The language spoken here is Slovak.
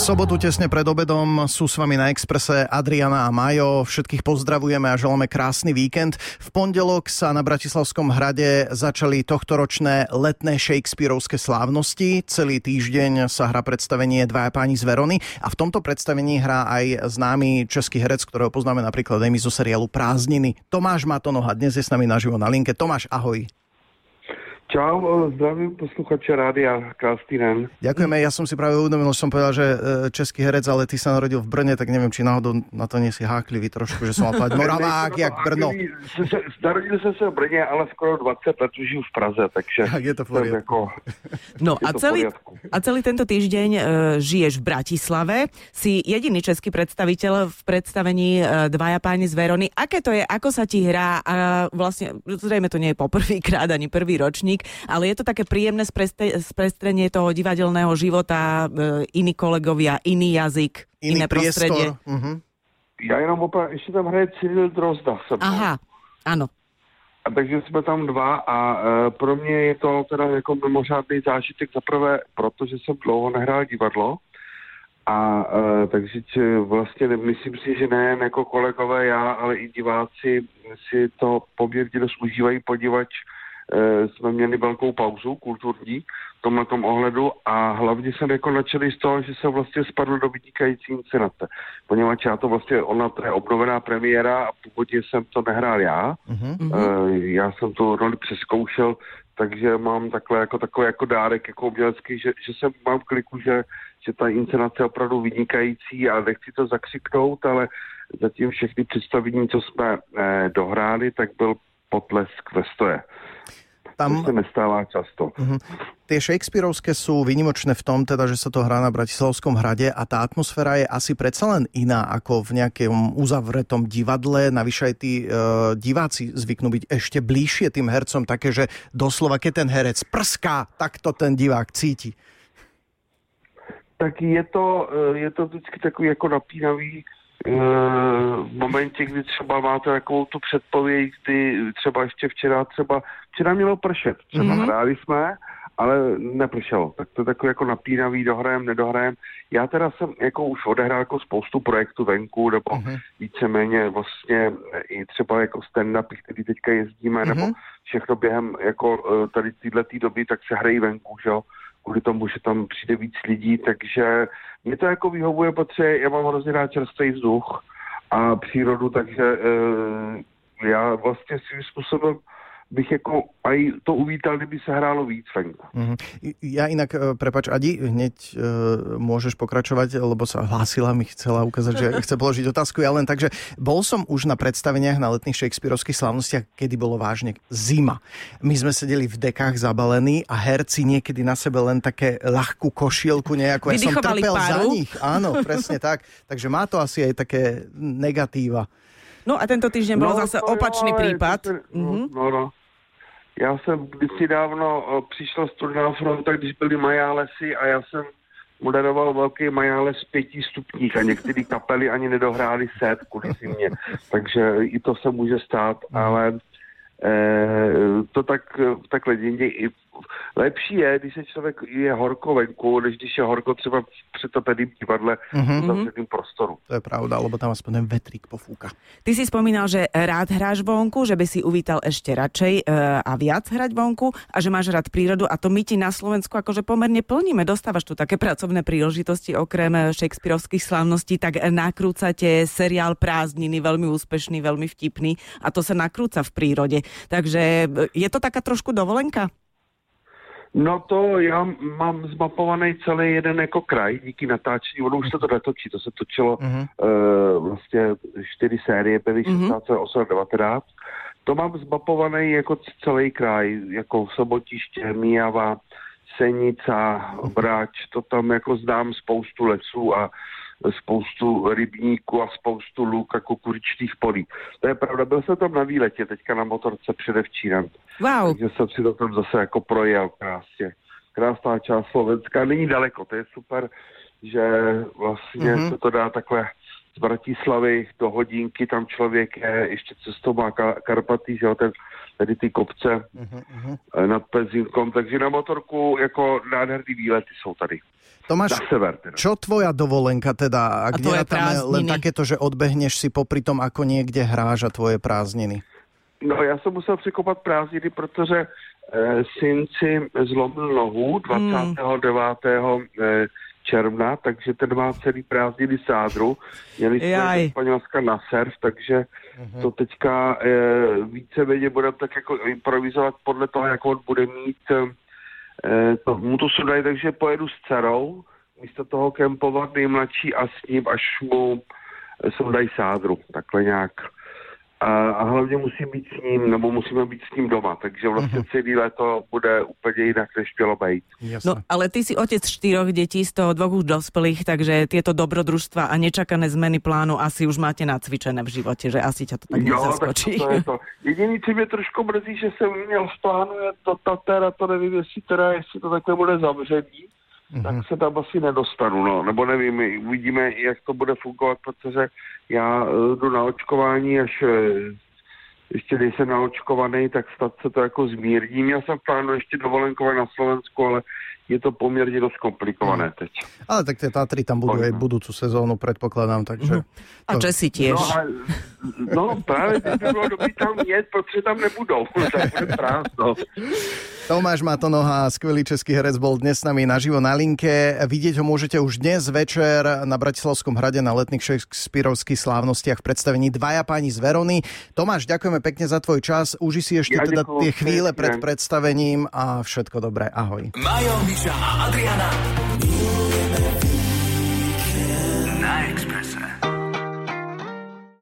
sobotu tesne pred obedom sú s vami na Exprese Adriana a Majo. Všetkých pozdravujeme a želáme krásny víkend. V pondelok sa na Bratislavskom hrade začali tohtoročné letné Shakespeareovské slávnosti. Celý týždeň sa hrá predstavenie Dvaja páni z Verony a v tomto predstavení hrá aj známy český herec, ktorého poznáme napríklad aj zo seriálu Prázdniny. Tomáš Matonoha dnes je s nami naživo na linke. Tomáš, ahoj. Čau, zdravím posluchače rádia, krásny den. Ďakujeme, ja som si práve uvedomil, že som povedal, že e, český herec, ale ty sa narodil v Brne, tak neviem, či náhodou na to nie si háklivý trošku, že som mal povedať Moravák, jak Brno. Narodil som sa v Brne, ale skoro 20 let už žiju v Praze, takže... Tak je to v poriadku. Ako, no a celý, a celý tento týždeň uh, žiješ v Bratislave, si jediný český predstaviteľ v predstavení uh, Dvaja páni z Verony. Aké to je, ako sa ti hrá a vlastne, zrejme to nie je poprvýkrát ani prvý ročník, jazyk, ale je to také príjemné sprestrenie toho divadelného života, e, iní kolegovia, iný jazyk, iný iné priestor. prostredie. Uh-huh. Já jenom opravdu, ještě tam hraje Cyril Drozda. Aha, ano. A takže jsme tam dva a e, pro mě je to teda jako mimořádný zážitek za prvé, protože jsem dlouho nehrál divadlo a e, takže vlastně myslím si, že nejen jako kolegové já, ale i diváci si to poměrně dost užívají, podívač jsme měli velkou pauzu kulturní v tomhle tom ohledu a hlavně jsem jako nadšený z toho, že se vlastně spadl do vynikající inscenace. Poněvadž já to vlastně, ona to je obnovená premiéra a původně jsem to nehrál já. Uh-huh. Já jsem tu roli přeskoušel, takže mám takhle jako takový jako dárek jako umělecký, že, že jsem mám v kliku, že, že ta inscenace je opravdu vynikající a nechci to zakřiknout, ale zatím všechny představení, co jsme eh, dohráli, tak byl potlesk ve stoje tam... To sa nestáva často. Uh-huh. Tie Shakespeareovské sú výnimočné v tom, teda, že sa to hrá na Bratislavskom hrade a tá atmosféra je asi predsa len iná ako v nejakom uzavretom divadle. Navyše aj tí uh, diváci zvyknú byť ešte bližšie tým hercom, také, že doslova keď ten herec prská, tak to ten divák cíti. Tak je to, e, je to vždycky takový jako napínavý v momentě, kdy třeba máte takovou tu předpověď, kdy třeba ještě včera, třeba včera mělo pršet, třeba mm-hmm. hráli jsme, ale nepršelo. Tak to je takový jako napínavý, dohrajem, nedohrajem. Já teda jsem jako už odehrál jako spoustu projektů venku, nebo mm-hmm. víceméně vlastně i třeba jako stand-upy, který teďka jezdíme, mm-hmm. nebo všechno během jako eh, tady této doby, tak se hrají venku, že jo kvůli tomu, že tam přijde víc lidí, takže mě to jako vyhovuje, protože já mám hrozně rád čerstvý vzduch a přírodu, takže e, já vlastně svým způsobem bych jako aj to uvítal, kdyby sa hrálo víc venku. Mm-hmm. Ja inak, e, prepač, Adi, hneď uh, môžeš pokračovať, lebo sa hlásila, mi chcela ukázať, že chce položiť otázku. Ja len tak, že bol som už na predstaveniach na letných Shakespeareovských slávnostiach, kedy bolo vážne zima. My sme sedeli v dekách zabalení a herci niekedy na sebe len také ľahkú košielku nejakú. Ja som trpel páru. za nich. Áno, presne tak. Takže má to asi aj také negatíva. No a tento týždeň bol no, zase opačný prípad. No, no, no. Já jsem kdysi dávno přišel z Turná fronta, když byly majálesy a já jsem moderoval velký majáles pěti stupních a některé kapely ani nedohráli set kvůli zimě. Takže i to se může stát, ale eh, to tak, takhle i lepší je, když se člověk je horko venku, než když je horko třeba před topeným divadle mm-hmm. v zavřeným prostoru. To je pravda, lebo tam aspoň ten vetrík pofúka. Ty si spomínal, že rád hráš vonku, že by si uvítal ešte radšej e, a viac hrať vonku a že máš rád prírodu a to my ti na Slovensku akože pomerne plníme. Dostávaš tu také pracovné príležitosti okrem Shakespeareovských slávností, tak nakrúcate seriál Prázdniny, veľmi úspešný, veľmi vtipný a to sa nakrúca v prírode. Takže e, je to taká trošku dovolenka? No to já mám zmapovaný celý jeden jako kraj díky natáčení, ono už se to netočí, to se točilo uh-huh. uh, vlastně čtyři série, byly uh-huh. 16, 8, 19. To mám zmapovaný jako celý kraj, jako Sobotiště, Míjava, Senica, Brač, to tam jako znám spoustu lesů a spoustu rybníků a spoustu luk a kukuričných polí. To je pravda, byl jsem tam na výletě teďka na motorce předevčírem. Wow. Takže jsem si to tam zase jako projel krásně. Krásná část Slovenska, není daleko, to je super, že vlastně mm-hmm. se to dá takhle z Bratislavy do hodinky, tam člověk je, ještě cestou má Karpaty, že jo, ten, tedy ty kopce uh-huh. nad Pezínkom, takže na motorku jako nádherný výlety jsou tady. Tomáš, na sever. Teda. čo tvoja dovolenka teda? Ak a tam len takéto, že odbehneš si popri tom, ako niekde hráš a tvoje prázdniny? No já jsem musel překopat prázdniny, protože e, syn si zlomil nohu 29. Hmm. E, června, takže ten má celý prázdniny sádru. Měli jsme Španělska na surf, takže uh-huh. to teďka e, víceméně budeme tak jako improvizovat podle toho, jak on bude mít e, to, mu to sudají, takže pojedu s dcerou, místo toho kempovat nejmladší a s ním, až mu sundají sádru, takhle nějak a, a hlavně musím být s ním, nebo musíme být s ním doma, takže vlastně uh-huh. celý léto bude úplně jinak, než mělo být. No, ale ty si otec čtyroch detí, z toho dvoch už dospelých, takže tieto dobrodružstva a nečakané zmeny plánu asi už máte nacvičené v životě, že asi ťa to tak jo, nezaskočí. Tak to, to je to. Jediný, co mě trošku mrzí, že jsem měl v plánu, je to Tatera, to nevím, jestli teda, jestli to takhle bude zavřený, mm-hmm. tak se tam asi nedostanu, no, nebo nevím, uvidíme, jak to bude fungovat, protože já eh, jdu na očkování, až eh, ještě nejsem naočkovaný, tak snad se to jako zmírní. Měl jsem plánu ještě dovolenkovat na Slovensku, ale je to poměrně dost komplikované mm. teď. Ale tak tie Tatry tam budú aj budúcu sezónu, predpokladám, takže... Mm. A Česi tiež. No, a, no právě by bylo dobrý tam jet, protože tam nebudou. tak bude prázdno. Tomáš Matonoha, skvelý český herec, bol dnes s nami naživo na linke. Vidieť ho môžete už dnes večer na Bratislavskom hrade na letných Shakespeareovských slávnostiach v predstavení Dvaja páni z Verony. Tomáš, ďakujeme pekne za tvoj čas. Uži si ešte ja teda tie chvíle pred predstavením a všetko dobré. Ahoj. Majo, Miša a Adriana